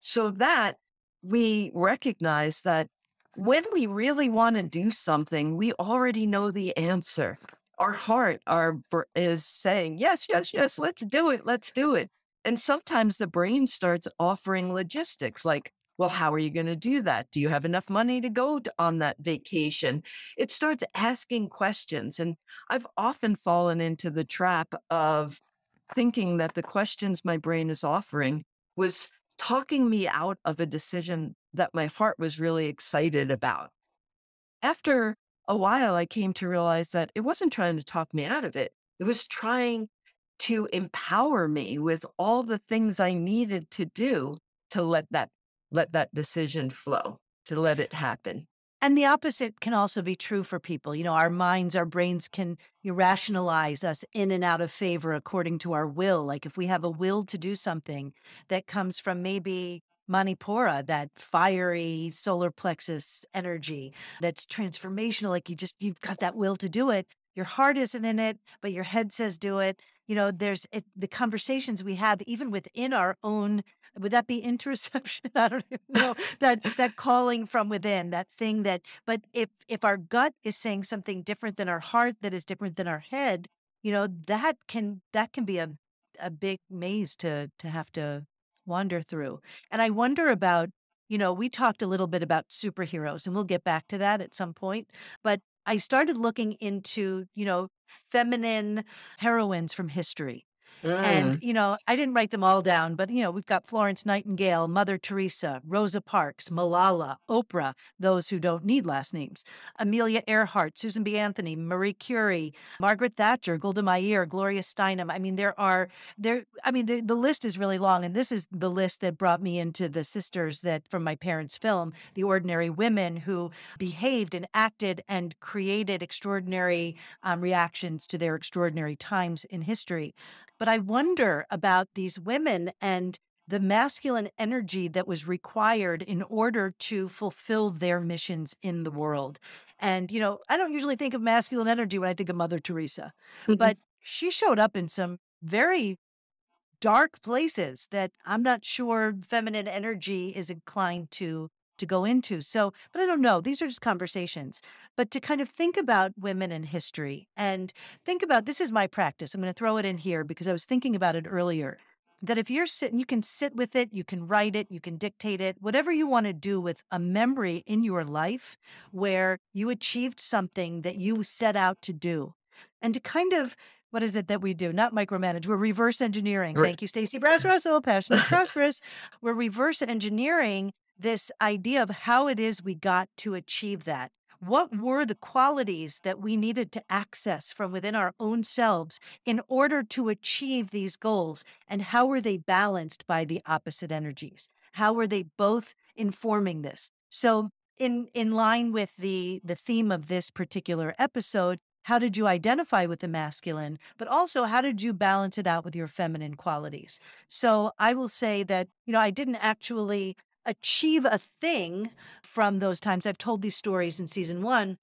So that we recognize that when we really want to do something, we already know the answer. Our heart our, is saying, yes, yes, yes, let's do it, let's do it. And sometimes the brain starts offering logistics like, well, how are you going to do that? Do you have enough money to go on that vacation? It starts asking questions. And I've often fallen into the trap of thinking that the questions my brain is offering was talking me out of a decision that my heart was really excited about. After a while, I came to realize that it wasn't trying to talk me out of it. It was trying to empower me with all the things I needed to do to let that let that decision flow, to let it happen. And the opposite can also be true for people. You know, our minds, our brains can rationalize us in and out of favor according to our will. Like if we have a will to do something that comes from maybe Manipura, that fiery solar plexus energy that's transformational, like you just, you've got that will to do it. Your heart isn't in it, but your head says do it you know, there's it, the conversations we have even within our own. Would that be interoception? I don't know that that calling from within, that thing that. But if if our gut is saying something different than our heart, that is different than our head, you know, that can that can be a a big maze to to have to wander through. And I wonder about you know, we talked a little bit about superheroes, and we'll get back to that at some point. But I started looking into, you know, feminine heroines from history. And, mm. you know, I didn't write them all down, but, you know, we've got Florence Nightingale, Mother Teresa, Rosa Parks, Malala, Oprah, those who don't need last names, Amelia Earhart, Susan B. Anthony, Marie Curie, Margaret Thatcher, Golda Meir, Gloria Steinem. I mean, there are, there, I mean, the, the list is really long. And this is the list that brought me into the sisters that from my parents' film, the ordinary women who behaved and acted and created extraordinary um, reactions to their extraordinary times in history. But I wonder about these women and the masculine energy that was required in order to fulfill their missions in the world. And, you know, I don't usually think of masculine energy when I think of Mother Teresa, mm-hmm. but she showed up in some very dark places that I'm not sure feminine energy is inclined to to go into. So, but I don't know. These are just conversations. But to kind of think about women in history and think about this is my practice. I'm going to throw it in here because I was thinking about it earlier. That if you're sitting, you can sit with it, you can write it, you can dictate it, whatever you want to do with a memory in your life where you achieved something that you set out to do. And to kind of what is it that we do? Not micromanage. We're reverse engineering. Right. Thank you, Stacey Brass Russell, passionate prosperous. We're reverse engineering this idea of how it is we got to achieve that. What were the qualities that we needed to access from within our own selves in order to achieve these goals? And how were they balanced by the opposite energies? How were they both informing this? So, in, in line with the, the theme of this particular episode, how did you identify with the masculine, but also how did you balance it out with your feminine qualities? So I will say that, you know, I didn't actually achieve a thing from those times. I've told these stories in season one,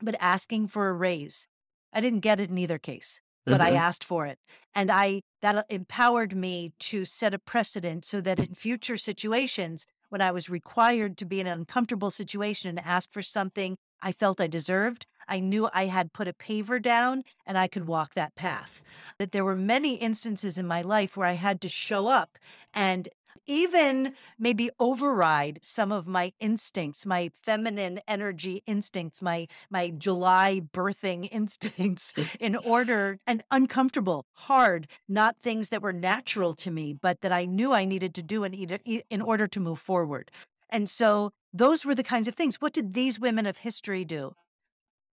but asking for a raise, I didn't get it in either case, but I Mhm. asked for it. And I that uh, empowered me to set a precedent so that in future situations, when I was required to be in an uncomfortable situation and ask for something I felt I deserved, I knew I had put a paver down and I could walk that path. That there were many instances in my life where I had to show up and even maybe override some of my instincts, my feminine energy instincts, my my July birthing instincts in order and uncomfortable, hard, not things that were natural to me, but that I knew I needed to do in, in order to move forward. And so those were the kinds of things. What did these women of history do?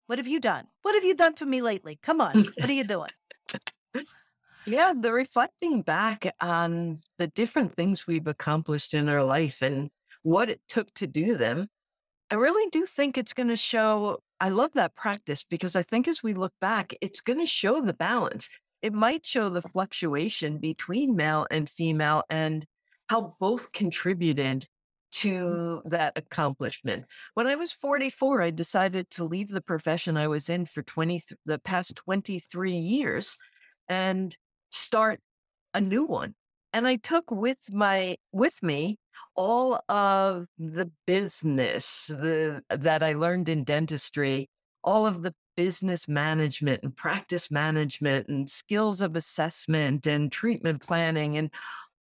What have you done? What have you done for me lately? Come on. What are you doing? Yeah, the reflecting back on the different things we've accomplished in our life and what it took to do them, I really do think it's going to show. I love that practice because I think as we look back, it's going to show the balance. It might show the fluctuation between male and female and how both contributed mm. to that accomplishment. When I was 44, I decided to leave the profession I was in for 20 th- the past 23 years and start a new one. And I took with my with me all of the business the, that I learned in dentistry, all of the business management and practice management and skills of assessment and treatment planning and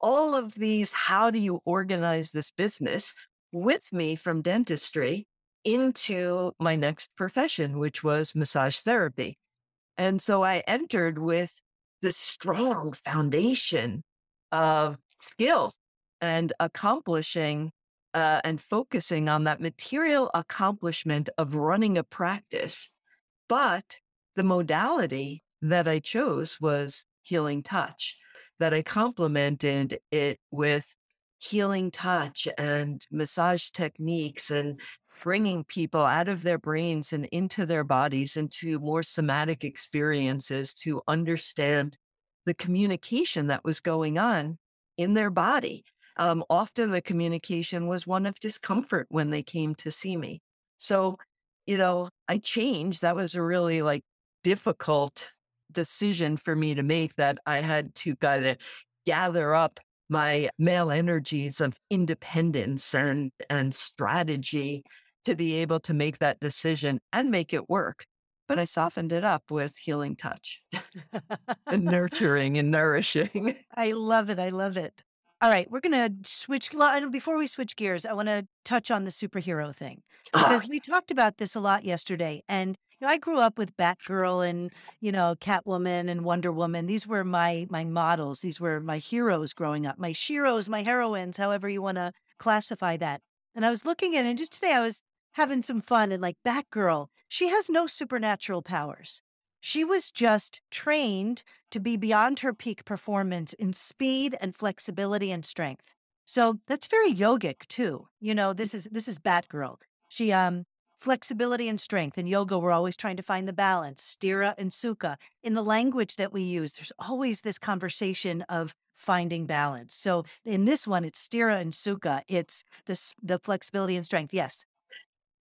all of these how do you organize this business with me from dentistry into my next profession which was massage therapy. And so I entered with this strong foundation of skill and accomplishing uh, and focusing on that material accomplishment of running a practice. But the modality that I chose was healing touch, that I complemented it with healing touch and massage techniques and bringing people out of their brains and into their bodies into more somatic experiences to understand the communication that was going on in their body. Um, often the communication was one of discomfort when they came to see me. So, you know, I changed. That was a really like difficult decision for me to make that I had to kind of gather up my male energies of independence and and strategy to be able to make that decision and make it work. But I softened it up with healing touch and nurturing and nourishing. I love it. I love it. All right, we're gonna switch. well, Before we switch gears, I want to touch on the superhero thing ah. because we talked about this a lot yesterday. And you know, I grew up with Batgirl and you know Catwoman and Wonder Woman. These were my my models. These were my heroes growing up. My sheroes, my heroines, however you want to classify that. And I was looking at it, and just today I was having some fun and like Batgirl. She has no supernatural powers. She was just trained to be beyond her peak performance in speed and flexibility and strength. So that's very yogic too. You know, this is this is Batgirl. She um flexibility and strength. In yoga, we're always trying to find the balance, sthira and sukha. In the language that we use, there's always this conversation of finding balance. So in this one, it's sthira and sukha. It's this the flexibility and strength. Yes.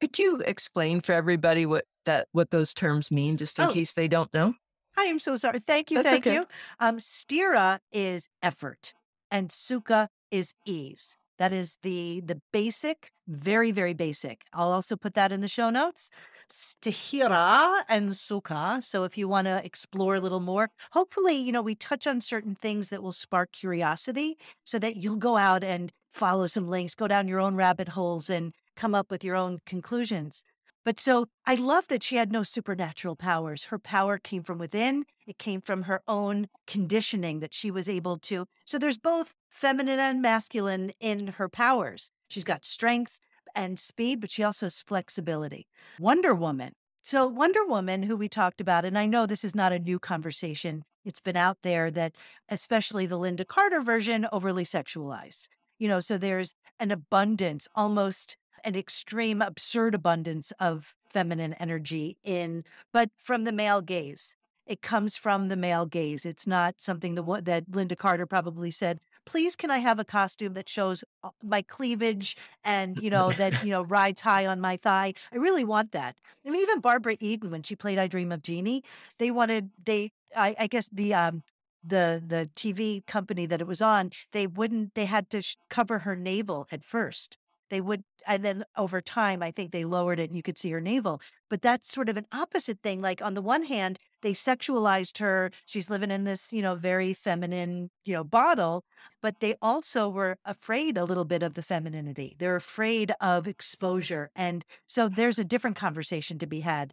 Could you explain for everybody what that what those terms mean, just in Oh. case they don't know? I am so sorry. Thank you. That's thank okay. you. Um, sthira is effort and sukha is ease. That is the the basic, very, very basic. I'll also put that in the show notes. Sthira and sukha. So if you want to explore a little more, hopefully, you know, we touch on certain things that will spark curiosity so that you'll go out and follow some links, go down your own rabbit holes and come up with your own conclusions. But so I love that she had no supernatural powers. Her power came from within, it came from her own conditioning that she was able to. So there's both feminine and masculine in her powers. She's got strength and speed, but she also has flexibility. Wonder Woman. So, Wonder Woman, who we talked about, and I know this is not a new conversation, it's been out there that, especially the Lynda Carter version, overly sexualized. You know, so there's an abundance, almost an extreme, absurd abundance of feminine energy in, but from the male gaze. It comes from the male gaze. It's not something that, that Lynda Carter probably said please can I have a costume that shows uh, my cleavage and, you know, that, you know, rides high on my thigh. I really want that. I mean, even Barbara Eden, when she played I Dream of Jeannie, they wanted, they, I, I guess the, um, the the TV company that it was on, they wouldn't. They had to sh- cover her navel at first. They would, and then over time, I think they lowered it, and you could see her navel. But that's sort of an opposite thing. Like on the one hand, they sexualized her. She's living in this, you know, very feminine, you know, bottle. But they also were afraid a little bit of the femininity. They're afraid of exposure, and so there's a different conversation to be had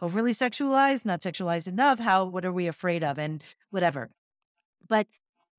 overly sexualized, not sexualized enough. How, what are we afraid of? And whatever. But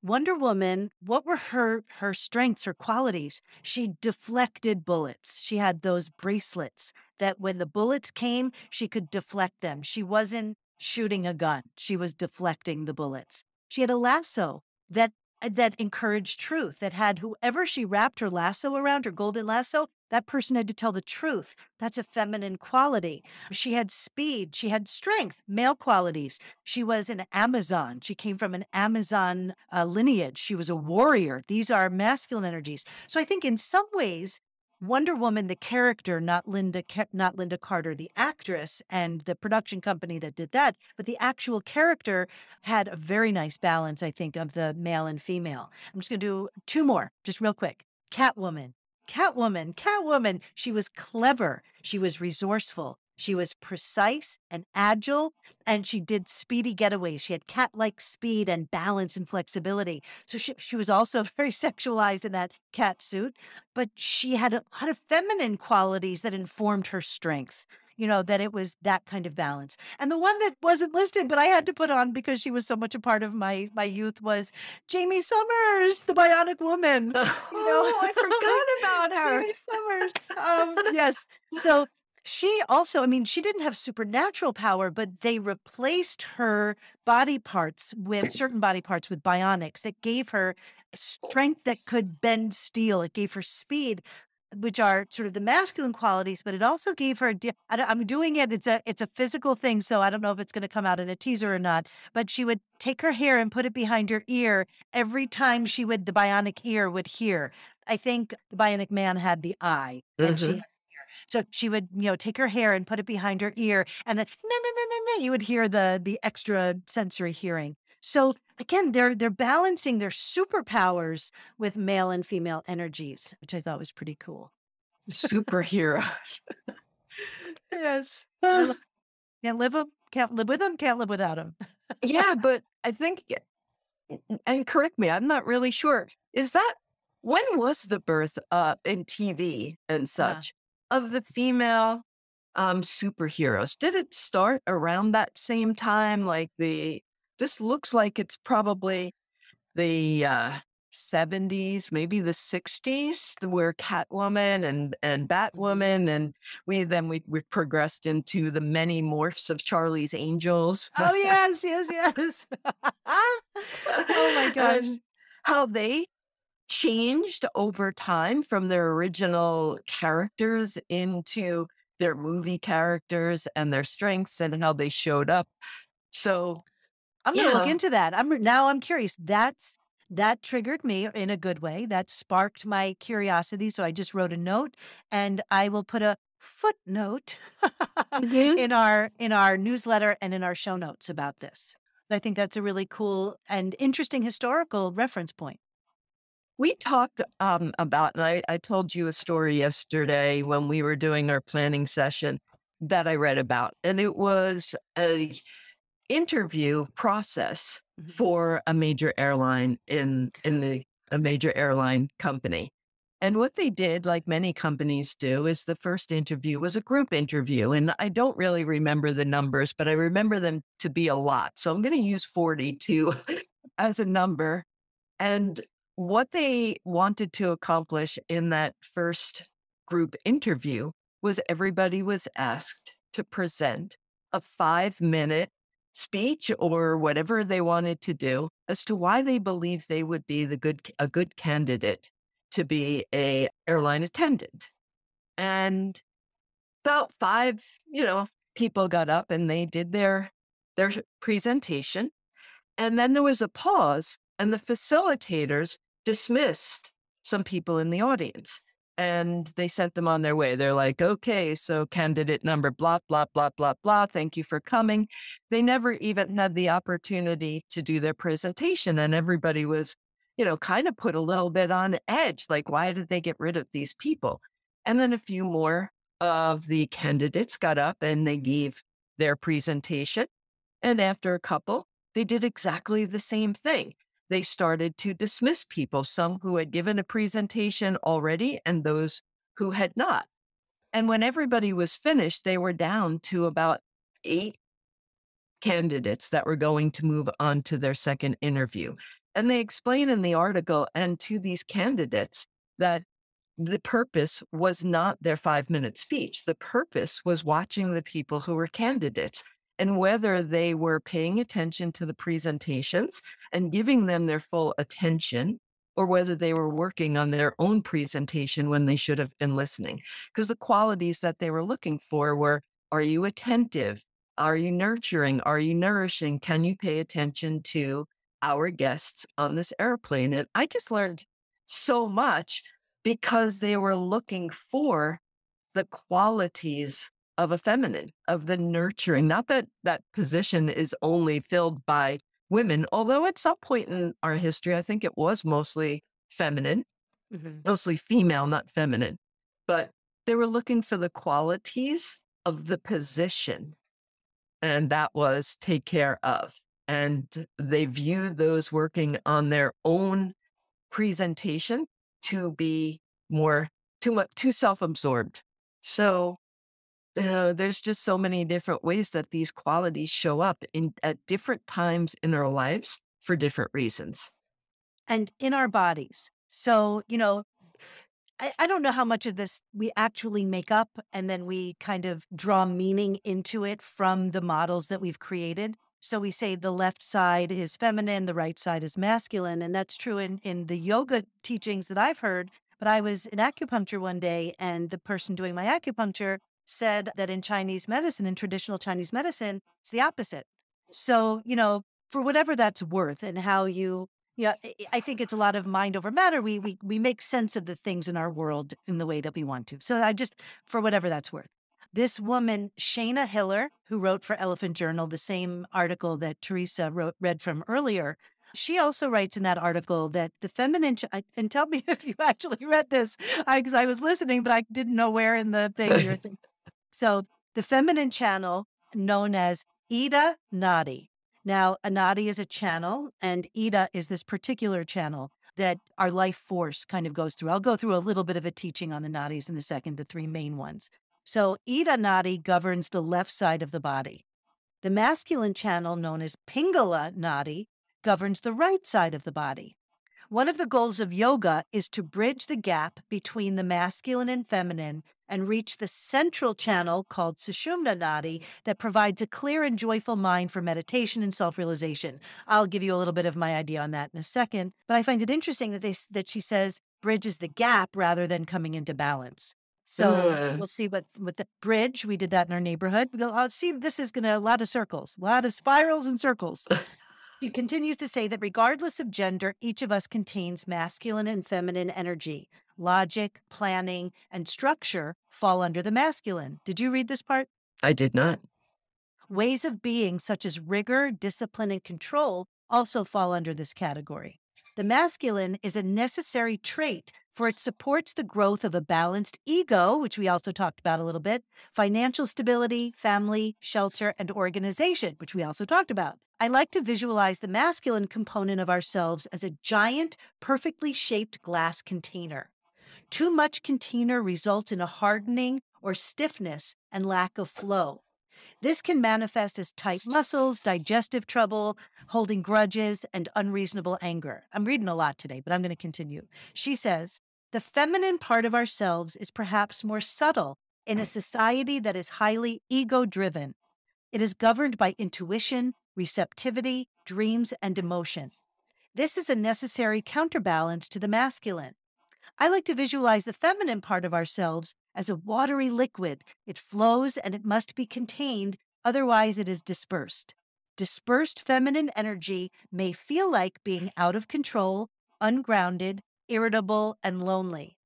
Wonder Woman, what were her her strengths, her qualities? She deflected bullets. She had those bracelets that when the bullets came, she could deflect them. She wasn't shooting a gun. She was deflecting the bullets. She had a lasso that that encouraged truth, that had whoever she wrapped her lasso around, her golden lasso, that person had to tell the truth. That's a feminine quality. She had speed. She had strength, male qualities. She was an Amazon. She came from an Amazon uh, lineage. She was a warrior. These are masculine energies. So I think in some ways, Wonder Woman, the character, not Lynda, not Lynda Carter, the actress, and the production company that did that, but the actual character had a very nice balance, I think, of the male and female. I'm just going to do two more, just real quick. Catwoman, Catwoman, Catwoman. She was clever. She was resourceful. She was precise and agile, and she did speedy getaways. She had cat like speed and balance and flexibility. So she, she was also very sexualized in that cat suit, but she had a lot of feminine qualities that informed her strength you know, that it was that kind of balance. And the one that wasn't listed, but I had to put on because she was so much a part of my my youth was Jaime Sommers, the Bionic Woman. Oh, I forgot about her. Jaime Sommers. Um, yes. So she also, I mean, she didn't have supernatural power, but they replaced her body parts with certain body parts with bionics that gave her strength that could bend steel. It gave her speed which are sort of the masculine qualities, but it also gave her. I am doing it. It's a it's a physical thing, so I don't know if it's going to come out in a teaser or not. But she would take her hair and put it behind her ear every time she would. The bionic ear would hear. I think the bionic man had the eye, and mm-hmm. she. So she would, you know, take her hair and put it behind her ear, and then you would hear the the extra sensory hearing. So again, they're they're balancing their superpowers with male and female energies, which I thought was pretty cool. Superheroes. yes. can't live them, can't live with them, can't live without them. yeah, but I think and correct me, I'm not really sure. Is that when was the birth uh in TV and such yeah. Of the female um superheroes? Did it start around that same time like the this looks like it's probably the uh, 70s, maybe the 60s, where Catwoman and and Batwoman, and we then we we progressed into the many morphs of Charlie's Angels. Oh yes, yes, yes. oh my gosh, and how they changed over time from their original characters into their movie characters and their strengths and how they showed up. So I'm gonna look into that. I'm now I'm curious. That's that triggered me in a good way. That sparked my curiosity. So I just wrote a note and I will put a footnote mm-hmm. in our in our newsletter and in our show notes about this. I think that's a really cool and interesting historical reference point. We talked um, about, and I, I told you a story yesterday when we were doing our planning session that I read about, and it was a interview process mm-hmm. for a major airline in in the a major airline company. And what they did, like many companies do, is the first interview was a group interview. And I don't really remember the numbers, but I remember them to be a lot. So I'm going to use 42 as a number. And what they wanted to accomplish in that first group interview was everybody was asked to present a five minute speech or whatever they wanted to do as to why they believe they would be the good a good candidate to be a airline attendant. And about five, you know, people got up and they did their their presentation. And then there was a pause and the facilitators dismissed some people in the audience and they sent them on their way. They're like, okay, so candidate number, blah, blah, blah, blah, blah. Thank you for coming. They never even had the opportunity to do their presentation. And everybody was, you know, kind of put a little bit on edge. Like, why did they get rid of these people? And then a few more of the candidates got up and they gave their presentation. And after a couple, they did exactly the same thing they started to dismiss people, some who had given a presentation already and those who had not. And when everybody was finished, they were down to about eight candidates that were going to move on to their second interview. And they explain in the article and to these candidates that the purpose was not their five minute speech. The purpose was watching the people who were candidates and whether they were paying attention to the presentations and giving them their full attention or whether they were working on their own presentation when they should have been listening. Because the qualities that they were looking for were are you attentive? Are you nurturing? Are you nourishing? Can you pay attention to our guests on this airplane? And I just learned so much because they were looking for the qualities of a feminine, of the nurturing. Not that that position is only filled by women, although at some point in our history, I think it was mostly feminine, mm-hmm. mostly female, not feminine. But they were looking for the qualities of the position, and that was take care of. And they viewed those working on their own presentation to be more too much too self-absorbed. So uh, there's just so many different ways that these qualities show up in at different times in our lives for different reasons. And in our bodies. So you know I, I don't know how much of this we actually make up and then we kind of draw meaning into it from the models that we've created. So we say the left side is feminine the right side is masculine and that's true in in the yoga teachings that i've heard. But i was in acupuncture one day and the person doing my acupuncture said that in Chinese medicine, in traditional Chinese medicine, it's the opposite. So, you know, for whatever that's worth and how you, you know, I think it's a lot of mind over matter. We, we, we make sense of the things in our world in the way that we want to. So I just, for whatever that's worth. This woman, Shayna Hiller, who wrote for Elephant Journal, the same article that Theresa wrote, read from earlier, she also writes in that article that the feminine, ch- and tell me if you actually read this, because I, I, was listening, but I didn't know where in the thing you're thinking. So the feminine channel known as Ida Nadi. Now, a Nadi is a channel, and Ida is this particular channel that our life force kind of goes through. I'll go through a little bit of a teaching on the nadis in a second, the three main ones. So, Ida Nadi governs the left side of the body. The masculine channel, known as Pingala Nadi, governs the right side of the body. One of the goals of yoga is to bridge the gap between the masculine and feminine and reach the central channel called Sushumna Nadi that provides a clear and joyful mind for meditation and self-realization. I'll give you a little bit of my idea on that in a second, but I find it interesting that they that she says bridges the gap rather than coming into balance. So Ugh. we'll see what with the bridge. We did that in our neighborhood. We'll I'll see. This is going to a lot of circles, a lot of spirals and circles. She continues to say that regardless of gender, each of us contains masculine and feminine energy. Logic, planning, and structure fall under the masculine. Did you read this part? I did not. Ways of being, such as rigor, discipline, and control, also fall under this category. The masculine is a necessary trait for it supports the growth of a balanced ego, which we also talked about a little bit, financial stability, family, shelter, and organization, which we also talked about. I like to visualize the masculine component of ourselves as a giant, perfectly shaped glass container. Too much container results in a hardening or stiffness and lack of flow. This can manifest as tight muscles, digestive trouble, holding grudges, and unreasonable anger. I'm reading a lot today, but I'm going to continue. She says, The feminine part of ourselves is perhaps more subtle in a society that is highly ego driven. It is governed by intuition, receptivity, dreams, and emotion. This is a necessary counterbalance to the masculine. I like to visualize the feminine part of ourselves as a watery liquid. It flows and it must be contained, otherwise, it is dispersed. Dispersed feminine energy may feel like being out of control, ungrounded, irritable, and lonely.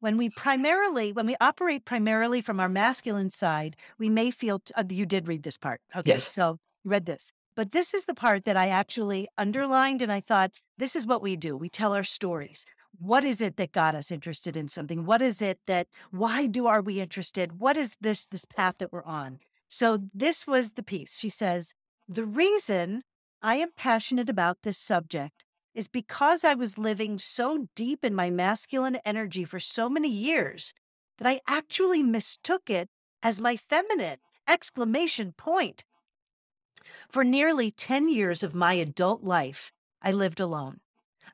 When we primarily, when we operate primarily from our masculine side, we may feel, t- uh, you did read this part. Okay. Yes. So you read this. But this is the part that I actually underlined and I thought, this is what we do. We tell our stories. What is it that got us interested in something? What is it that, why do are we interested? What is this, this path that we're on? So this was the piece. She says, the reason I am passionate about this subject is because I was living so deep in my masculine energy for so many years that I actually mistook it as my feminine exclamation point. For nearly 10 years of my adult life, I lived alone.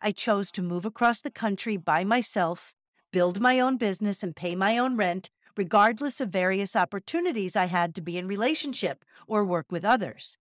I chose to move across the country by myself, build my own business, and pay my own rent, regardless of various opportunities I had to be in relationship or work with others.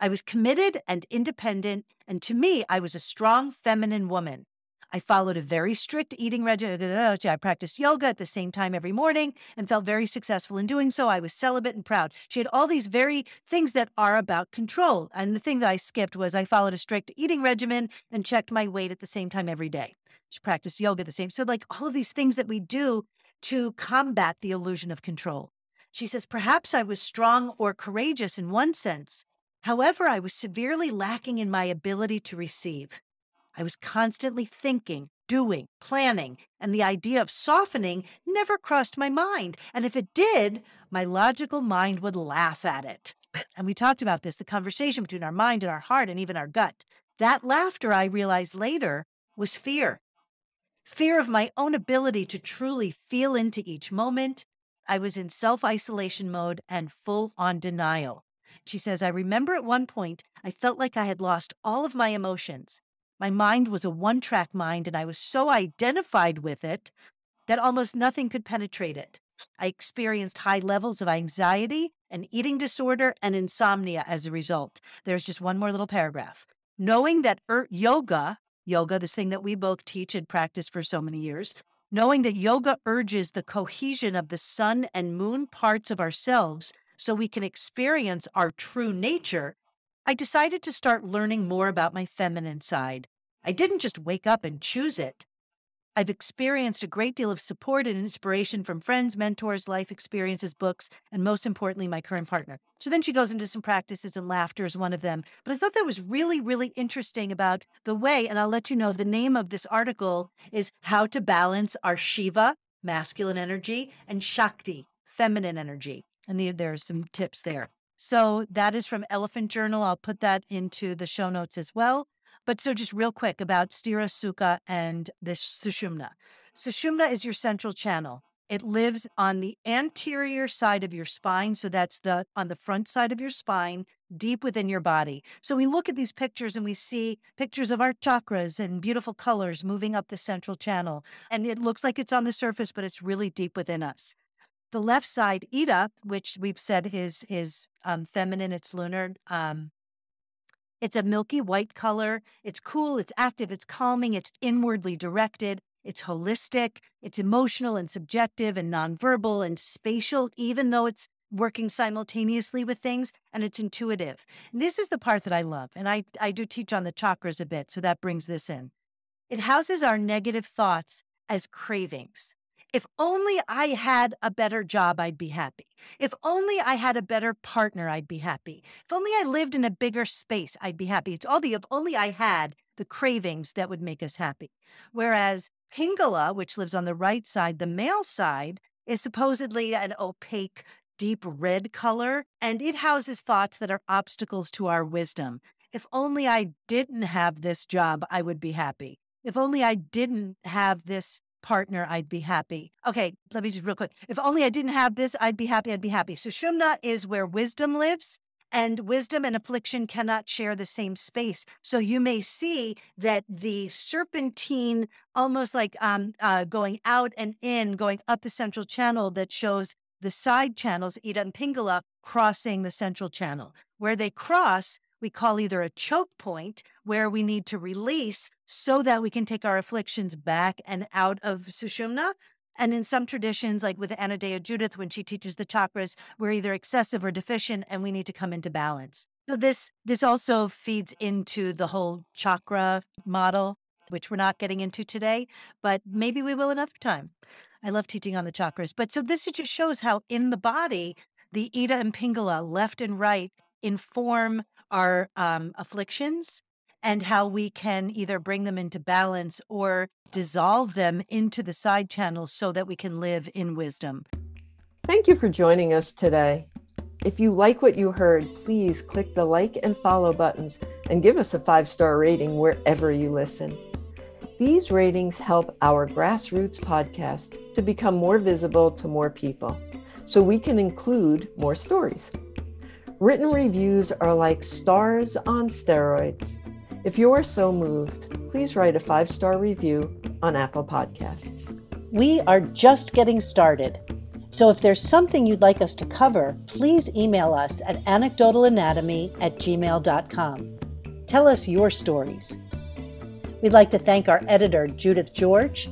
I was committed and independent, and to me, I was a strong feminine woman. I followed a very strict eating regimen. Uh, I practiced yoga at the same time every morning and felt very successful in doing so. I was celibate and proud. She had all these very things that are about control. And the thing that I skipped was I followed a strict eating regimen and checked my weight at the same time every day. She practiced yoga the same. So, like all of these things that we do to combat the illusion of control. She says, perhaps I was strong or courageous in one sense. However, I was severely lacking in my ability to receive. I was constantly thinking, doing, planning, and the idea of softening never crossed my mind. And if it did, my logical mind would laugh at it. And we talked about this the conversation between our mind and our heart and even our gut. That laughter, I realized later, was fear fear of my own ability to truly feel into each moment. I was in self isolation mode and full on denial. She says, I remember at one point, I felt like I had lost all of my emotions. My mind was a one track mind, and I was so identified with it that almost nothing could penetrate it. I experienced high levels of anxiety, an eating disorder, and insomnia as a result. There's just one more little paragraph. Knowing that er- yoga, yoga, this thing that we both teach and practice for so many years, knowing that yoga urges the cohesion of the sun and moon parts of ourselves so we can experience our true nature, I decided to start learning more about my feminine side. I didn't just wake up and choose it. I've experienced a great deal of support and inspiration from friends, mentors, life experiences, books, and most importantly, my current partner. So then she goes into some practices, and laughter is one of them. But I thought that was really, really interesting about the way, and I'll let you know the name of this article is How to Balance Our Shiva, masculine energy, and Shakti, feminine energy. And the, there are some tips there. So that is from Elephant Journal. I'll put that into the show notes as well. But so just real quick about Sthira Sukha and the Sushumna. Sushumna is your central channel. It lives on the anterior side of your spine. So that's the on the front side of your spine, deep within your body. So we look at these pictures and we see pictures of our chakras and beautiful colors moving up the central channel. And it looks like it's on the surface, but it's really deep within us. The left side, Ida, which we've said is is um, feminine, it's lunar. Um, it's a milky white color. It's cool, it's active, it's calming, it's inwardly directed, it's holistic, it's emotional and subjective and nonverbal and spatial, even though it's working simultaneously with things and it's intuitive. And this is the part that I love. And I, I do teach on the chakras a bit, so that brings this in. It houses our negative thoughts as cravings. If only I had a better job, I'd be happy. If only I had a better partner, I'd be happy. If only I lived in a bigger space, I'd be happy. It's all the if only I had the cravings that would make us happy. Whereas Pingala, which lives on the right side, the male side, is supposedly an opaque, deep red color, and it houses thoughts that are obstacles to our wisdom. If only I didn't have this job, I would be happy. If only I didn't have this partner, I'd be happy. Okay, let me just real quick. If only I didn't have this, I'd be happy, I'd be happy. Sushumna is where wisdom lives. And wisdom and affliction cannot share the same space. So you may see that the serpentine, almost like um, uh, going out and in, going up the central channel that shows the side channels, Ida and Pingala, crossing the central channel. Where they cross, we call either a choke point where we need to release so that we can take our afflictions back and out of Sushumna. And in some traditions, like with Anodea Judith, when she teaches the chakras, we're either excessive or deficient and we need to come into balance. So this this also feeds into the whole chakra model. which we're not getting into today, but maybe we will another time. I love teaching on the chakras. But so this just shows how in the body, the Ida and Pingala, left and right, inform our um, afflictions and how we can either bring them into balance or dissolve them into the side channels so that we can live in wisdom. Thank you for joining us today. If you like what you heard, please click the like and follow buttons and give us a five star rating wherever you listen. These ratings help our grassroots podcast to become more visible to more people so we can include more stories. Written reviews are like stars on steroids. If you are so moved, please write a five star review on Apple Podcasts. We are just getting started. So if there's something you'd like us to cover, please email us at anecdotalanatomy at gmail.com. Tell us your stories. We'd like to thank our editor, Judith George,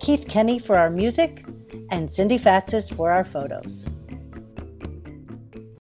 Keith Kenny for our music, and Cindy Fatsis for our photos.